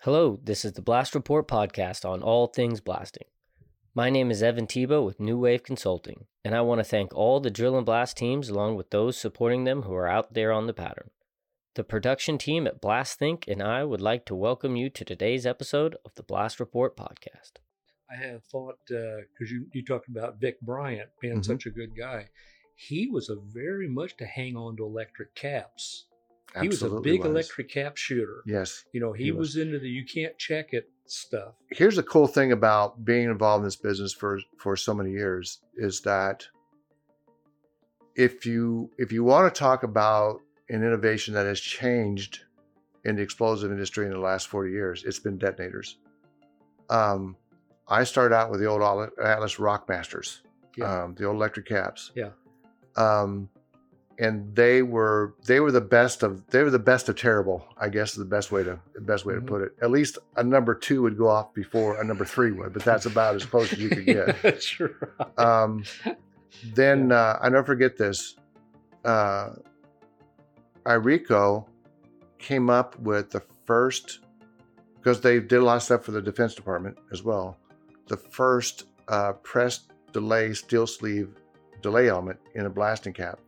Hello, this is the Blast Report podcast on all things blasting. My name is Evan Tebow with New Wave Consulting, and I want to thank all the drill and blast teams along with those supporting them who are out there on the pattern. The production team at Blast Think and I would like to welcome you to today's episode of the Blast Report podcast. I have thought because you you talked about Vic Bryant being Mhm. such a good guy, he was a very much to hang on to electric caps. Absolutely he was a big was. electric cap shooter. Yes. You know, he, he was. was. into the you can't check it stuff. Here's the cool thing about being involved in this business for for so many years is that if you if you want to talk about an innovation that has changed in the explosive industry in the last 40 years, it's been detonators. Um, I started out with the old Atlas- Rockmasters, Yeah. um, the old electric caps. Yeah. Um, and they were they were the best of they were the best of terrible. I guess is the best way to the best way to put it. At least a number two would go off before a number three would, but that's about as close as you could get. That's. Um, then uh, I never forget this. Uh, IRECO came up with the first because they did a lot of stuff for the Defense Department as well. The first uh, press delay steel sleeve delay element in a blasting cap.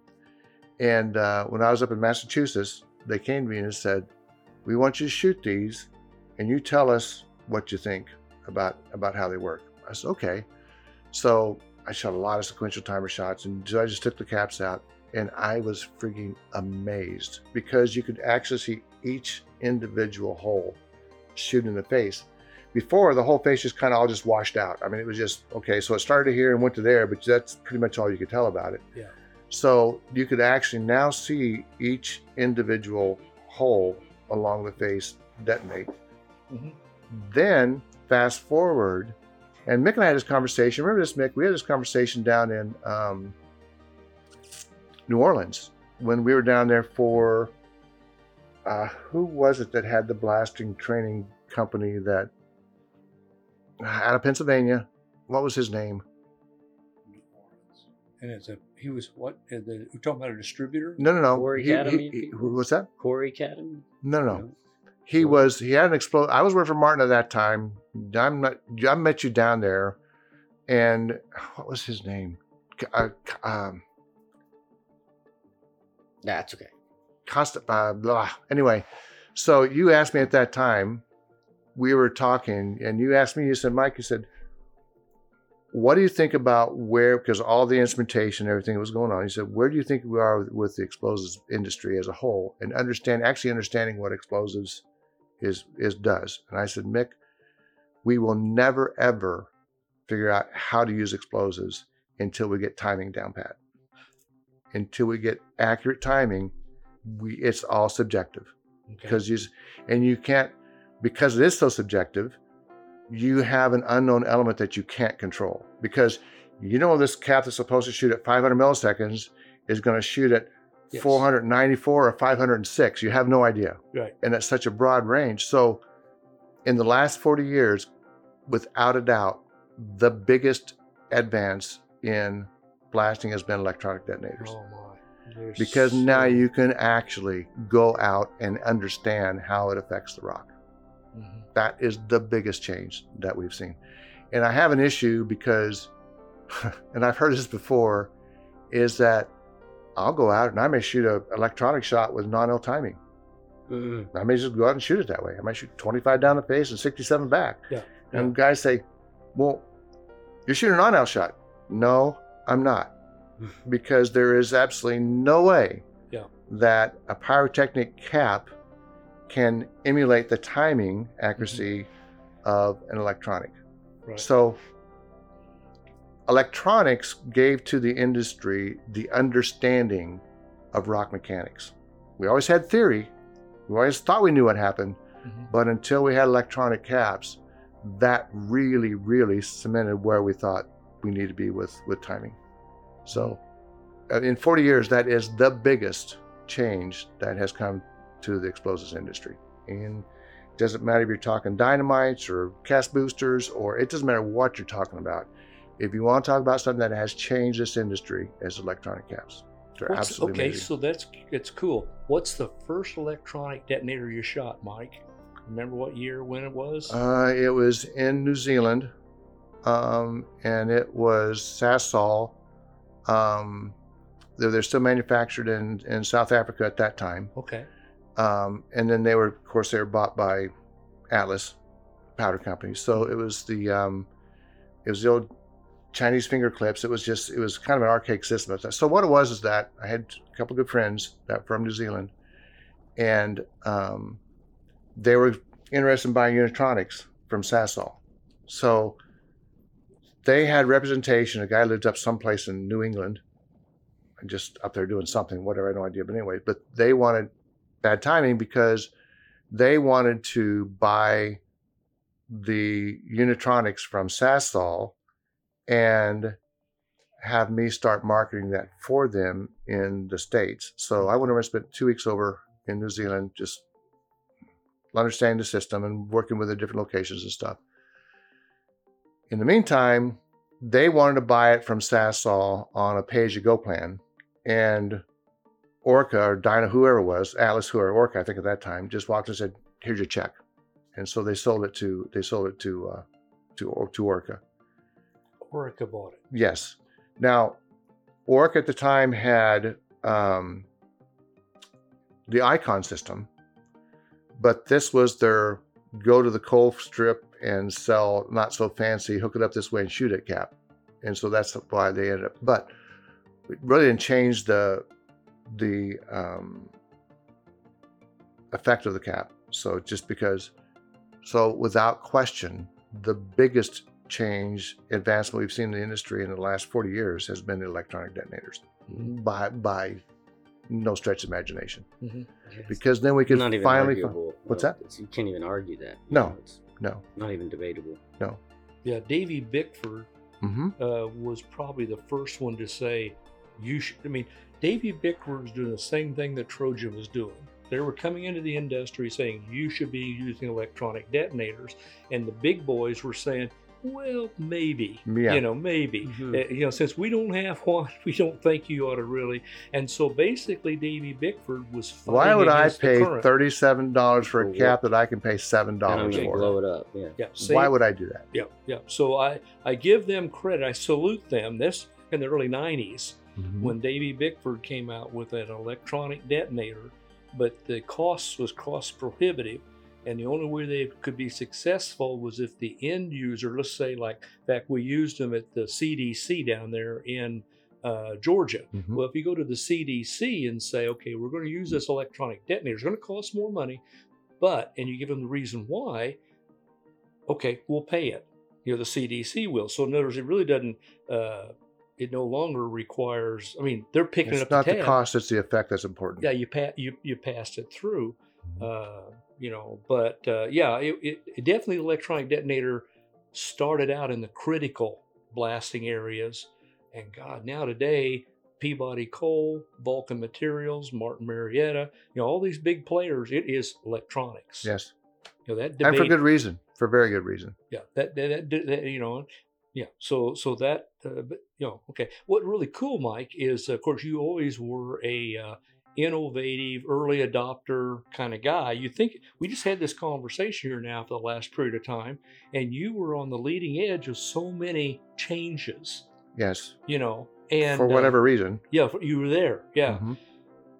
And uh, when I was up in Massachusetts, they came to me and said, "We want you to shoot these, and you tell us what you think about about how they work." I said, "Okay." So I shot a lot of sequential timer shots, and so I just took the caps out, and I was freaking amazed because you could actually see each individual hole shoot in the face. Before the whole face just kind of all just washed out. I mean, it was just okay. So it started here and went to there, but that's pretty much all you could tell about it. Yeah. So you could actually now see each individual hole along the face detonate. Mhm. Then fast forward, and Mick and I had this conversation. Remember this, Mick? We had this conversation down in um, New Orleans when we were down there for uh, who was it that had the blasting training company that out of Pennsylvania? What was his name? And it's a he was what? uh, The, we're talking about a distributor. No, no, no. Corey He- he- Academy he- people? who was that? Corey Cadden? No, no, no. He was. He had an explode. I was working for Martin at that time. I'm not. I met you down there, and what was his name? C- Uh, um, That's okay. Costa. Uh, blah. Anyway, so you asked me at that time. We were talking, and you asked me. You said, Mike. You said, "What do you think about where?" Because all the instrumentation, everything that was going on. You said, "Where do you think we are with the explosives industry as a whole, and understand actually understanding what explosives is is does?" And I said, Mick, we will never ever figure out how to use explosives until we get timing down pat. Until we get accurate timing, we it's all subjective Okay. because you and you can't because it is so subjective you have an unknown element that you can't control because you know this cap that's supposed to shoot at 500 milliseconds is going to shoot at Yes. 494 or 506 you have no idea Right. and at such a broad range so in the last 40 years without a doubt the biggest advance in blasting has been electronic detonators Oh my. There's because now you can actually go out and understand how it affects the rock. Mhm. That is the biggest change that we've seen. And I have an issue because, and I've heard this before, is that I'll go out and I may shoot an electronic shot with Nonel timing. Mm. I may just go out and shoot it that way. I might shoot 25 down the face and 67 back. Yeah, And guys say, well, you're shooting an on L shot. No, I'm not. because there is absolutely no way Yeah. that a pyrotechnic cap can emulate the timing accuracy of an electronic. Right. So, electronics gave to the industry the understanding of rock mechanics. We always had theory, we always thought we knew what happened, Mhm. but until we had electronic caps, that really, really cemented where we thought we need to be with, with timing. So, uh, in 40 years, that is the biggest change that has come to the explosives industry. And it doesn't matter if you're talking dynamites or cast boosters, or it doesn't matter what you're talking about. If you want to talk about something that has changed this industry, as electronic caps. They're What's- absolutely okay, amazing. so that's it's cool. What's the first electronic detonator you shot, Mike? Remember what year, when it was? Uh, it was in New Zealand, um, and it was Sasol. Um, they're, they're still manufactured in, in South Africa at that time. okay. Um, and then they were, of course, they were bought by Atlas Powder Company. So it was the um, it was the old Chinese finger clips. It was just it was kind of an archaic system. So what it was is that I had a couple of good friends that from New Zealand, and um, they were interested in buying Unitronics from Sasol. So they had representation. A guy lived up someplace in New England, just up there doing something, whatever. I had no idea. But anyway, but they wanted bad timing because they wanted to buy the Unitronics from Sasol and have me start marketing that for them in the States. So I went over and spent two weeks over in New Zealand just understanding the system and working with the different locations and stuff. In the meantime, they wanted to buy it from Sasol on a pay as you go plan. And Orica or Dyno, whoever it was, Alice, whoever Orica, I think at that time, just walked and said, "Here's your check," and so they sold it to they sold it to uh, to to Orca. Orica bought it. Yes. Now, Orica at the time had um, the i-kon system, but this was their go to the coal strip and sell not so fancy, hook it up this way and shoot it cap, and so that's why they ended up. But it really didn't change the the um, effect of the cap. So just because, so without question, the biggest change advancement we've seen in the industry in the last 40 years has been the electronic detonators by by no stretch of imagination because then we could not even finally fi- arguable. What's though. that? It's- You can't even argue that. No. know, it's no not even debatable. No yeah, Davey Bickford hmm uh, was probably the first one to say, you should. I mean, Davey Bickford was doing the same thing that Trojan was doing. They were coming into the industry saying, you should be using electronic detonators. And the big boys were saying, well, maybe. Yeah. You know, maybe. Mhm. Uh, you know, since we don't have one, we don't think you ought to really. And so basically, Davey Bickford was why would I pay $37 for For a what? cap that I can pay $7 And for blow it up. Yeah. Yeah, see, why would I do that Yeah, yeah. So I, I give them credit. I salute them. This in the early 90s Mm-hmm. when Davey Bickford came out with an electronic detonator, but the cost was cost prohibitive. And the only way they could be successful was if the end user, let's say, like, in fact, we used them at the CDC down there in uh, Georgia. Mhm. Well, if you go to the CDC and say, okay, we're going to use this electronic detonator, it's going to cost more money, but, and you give them the reason why, okay, we'll pay it. You know, the CDC will. So in other words, it really doesn't, uh, it no longer requires, I mean, they're picking it's up not the tab. cost it's the effect that's important Yeah, you, pa- you, you passed it through, uh, you know, but uh, yeah, it, it, it definitely electronic detonator started out in the critical blasting areas. And God, now today, Peabody Coal, Vulcan Materials, Martin Marietta, you know, all these big players, it is electronics. yes You know, that and debate, for good reason for very good reason yeah, that, that, that, that, you know, yeah. So, so that, uh, but, you know, okay. What really cool, Mike, is of course you always were a uh, innovative, early adopter kind of guy. You think we just had this conversation here now for the last period of time, and you were on the leading edge of so many changes. yes You know, and for uh, whatever reason yeah, you were there. Yeah. Mhm.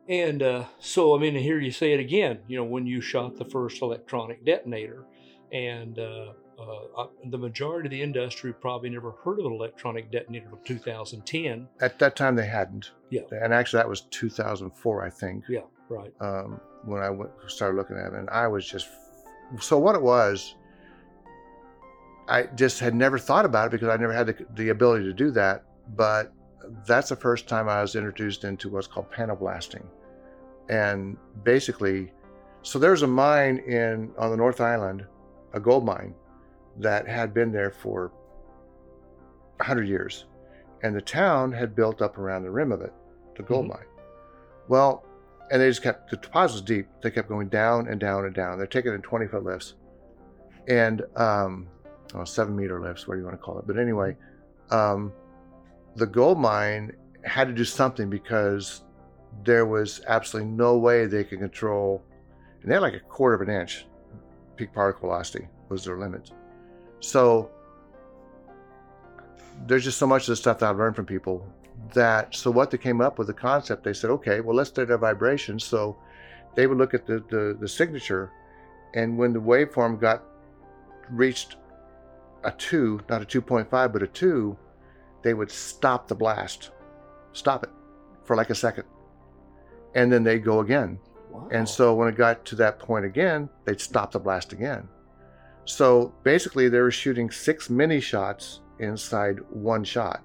And uh, so, I mean, here you say it again, you know, when you shot the first electronic detonator, and uh, uh, the majority of the industry probably never heard of an electronic detonator until 2010. at that time they hadn't Yeah. and actually that was 2004 i think Yeah, right. um, when I went, started looking at it, and I was just so what it was. I just had never thought about it because I never had the, the ability to do that. But that's the first time I was introduced into what's called panel blasting, and basically, so there's a mine in on the North Island, a gold mine, that had been there for hundred years, and the town had built up around the rim of it the gold Mhm. mine. Well, and they just kept the deposits deep. They kept going down and down and down. They're taking in 20 foot lifts, and um, oh, seven meter lifts, what do you want to call it? But anyway, um, the gold mine had to do something because there was absolutely no way they could control, and they had like a quarter of an inch peak particle velocity was their limit. So there's just so much of the stuff that I've learned from people that so what they came up with the concept they said okay well let's study their vibrations so they would look at the, the the signature and when the waveform got reached a 2 not a 2.5 but a 2 they would stop the blast stop it for like a second and then they'd go again Wow. and so when it got to that point again, they'd stop the blast again. So basically, they were shooting six mini shots inside one shot.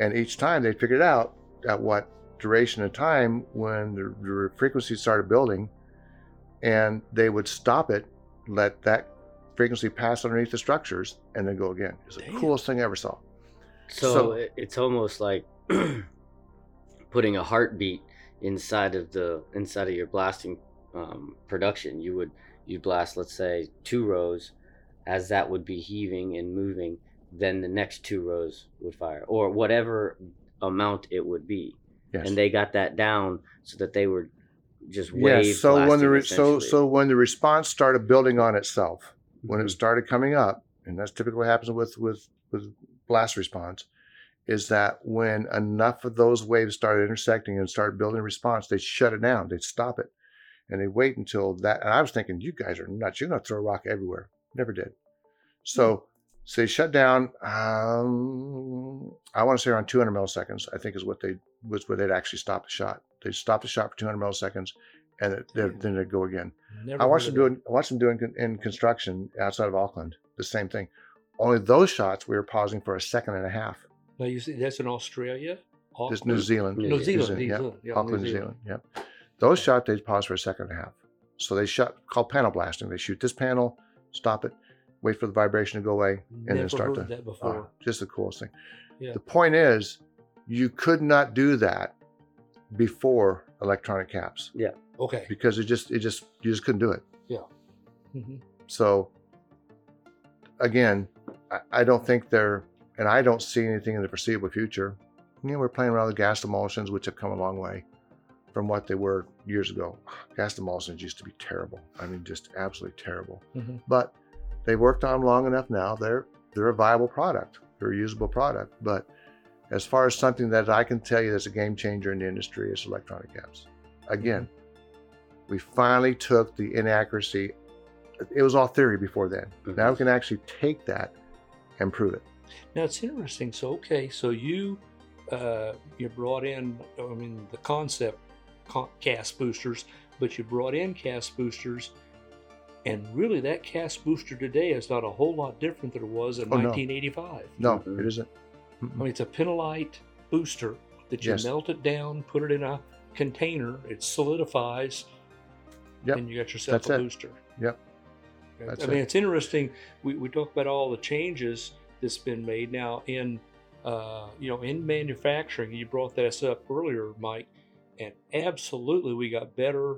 And each time they figured out at what duration of time when the, the frequency started building, and they would stop it, let that frequency pass underneath the structures, and then go again. It's the Damn. coolest thing I ever saw. So, So- it's almost like putting a heartbeat inside of the inside of your blasting um, production. You would you blast, let's say, two rows, as that would be heaving and moving. Then the next two rows would fire, or whatever amount it would be. Yes. And they got that down so that they were just wave. yes. So when the re- so so when the response started building on itself, when it Mhm. started coming up, and that's typically what happens with with with blast response, is that when enough of those waves started intersecting and started building a response, they shut it down, they'd stop it, and they wait until that. And I was thinking, you guys are nuts. You're gonna throw a rock everywhere. Never did. So. So they shut down. Um, I want to say around 200 milliseconds. I think is what they was where they'd actually stop the shot. They stopped the shot for 200 milliseconds, and it, they'd- then they'd go again. Never I watched them doing. I watched them doing in construction outside of Auckland. The same thing. Only those shots we were pausing for a second and a half. that. Now you see, that's in Australia. This New Zealand. New New New Zealand. Zealand, New. Zealand. Yeah, Auckland, New Zealand. Yep. Those shots they pause for a second and a half. So they shut called panel blasting. They shoot this panel, stop it, wait for the vibration to go away, and Never then start heard to. that before. Oh, just the coolest thing. Yeah. The point is, you could not do that before electronic caps Yeah. okay. because it just it just you just couldn't do it. Mhm. So again, I, I don't think they're, and I don't see anything in the foreseeable future. You know, we're playing around with gas emulsions, which have come a long way from what they were years ago. Gas emulsions used to be terrible. I mean, just absolutely terrible. Mhm. But they've worked on them long enough now. They're they're a viable product. They're a usable product. But as far as something that I can tell you that's a game changer in the industry is electronic caps. Again, we finally took the inaccuracy. It was all theory before then. Now we can actually take that and prove it. Now it's interesting. So okay, so you uh, you brought in, I mean, the concept cast boosters, but you brought in cast boosters, and really that cast booster today is not a whole lot different than it was in Oh, 1985. No, Mhm. it isn't. I mean, it's a pentolite booster that you Yes. melt it down, put it in a container, it solidifies, Yep. and you got yourself That's a it. booster. Yep. I mean, it. it's interesting. We, we talk about all the changes that's been made now in, uh, you know, in manufacturing. You brought this up earlier, Mike, and absolutely, we got better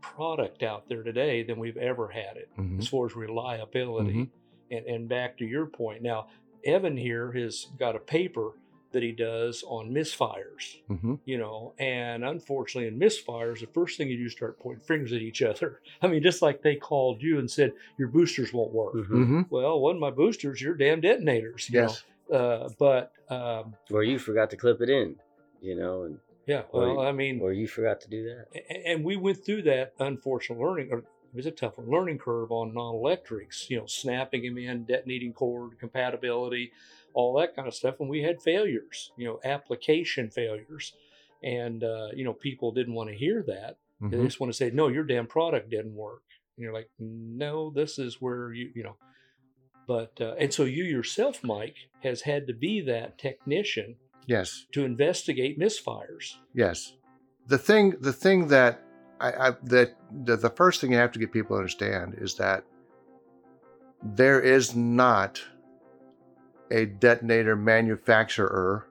product out there today than we've ever had it Mhm. as far as reliability. Mhm. And, and back to your point, now Evan here has got a paper that he does on misfires, Mhm. you know, and unfortunately, in misfires, the first thing you do is start pointing fingers at each other. I mean, just like they called you and said your boosters won't work. Mhm. Mhm. Well, one of my boosters, your damn detonators, you Yes. know. Uh, but um, Or you forgot to clip it in, you know, and yeah, Or- well, I mean, or you forgot to do that. And we went through that unfortunate learning or it was a tough learning curve on non-electrics you know snapping them in detonating cord compatibility all that kind of stuff and we had failures you know application failures and uh, you know people didn't want to hear that they Mhm. just want to say no your damn product didn't work and you're like no this is where you you know but uh, and so you yourself mike has had to be that technician Yes. to investigate misfires Yes. The thing, the thing that I, I that the, the first thing you have to get people to understand is that there is not a detonator manufacturer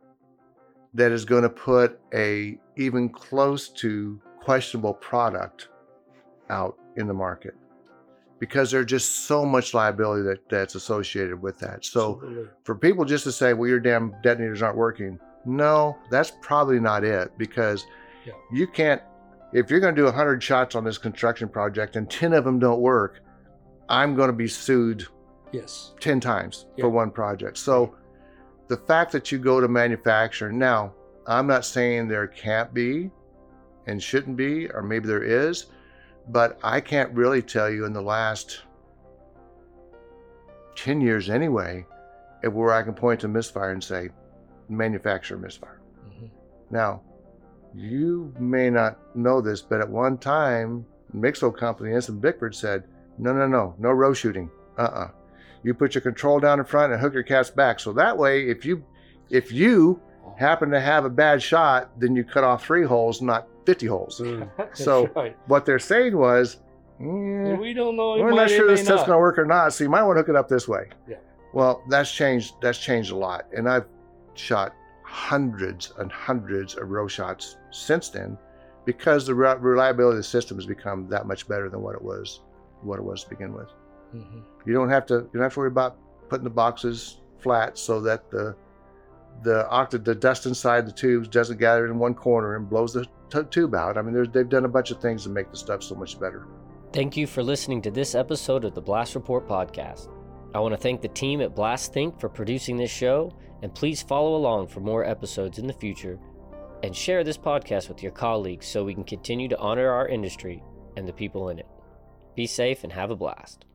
that is going to put a even close to questionable product out in the market because there's just so much liability that, that's associated with that. So Absolutely. for people just to say, well, your damn detonators aren't working, no, that's probably not it because Yeah. you can't, if you're going to do 100 shots on this construction project and 10 of them don't work, I'm going to be sued yes. 10 times Yeah. for one project. So the fact that you go to manufacturer now, I'm not saying there can't be and shouldn't be, or maybe there is, but I can't really tell you in the last 10 years anyway, where I can point to misfire and say, manufacturer misfire. Mhm. Now, you may not know this, but at one time, Mixo Company, Ensign Bickford said, no, no, no, no row shooting. Uh-uh. You put your control down in front and hook your cats back. So that way, if you if you happen to have a bad shot, then you cut off three holes, not 50 holes. Mm. So- right. What they're saying was, "Eh, we don't know. We're not sure this stuff's not. going to work or not. So you might want to hook it up this way. Yeah. Well, that's changed. That's changed a lot, and I've shot hundreds and hundreds of row shots since then, because the reliability of the system has become that much better than what it was, what it was to begin with. Mhm. You don't have to. You don't have to worry about putting the boxes flat so that the the octa the dust inside the tubes doesn't gather in one corner and blows the t- tube out. I mean, they've done a bunch of things to make the stuff so much better. Thank you for listening to this episode of the Blast Report podcast. I want to thank the team at Blast Think for producing this show, and please follow along for more episodes in the future and share this podcast with your colleagues so we can continue to honor our industry and the people in it. Be safe and have a blast.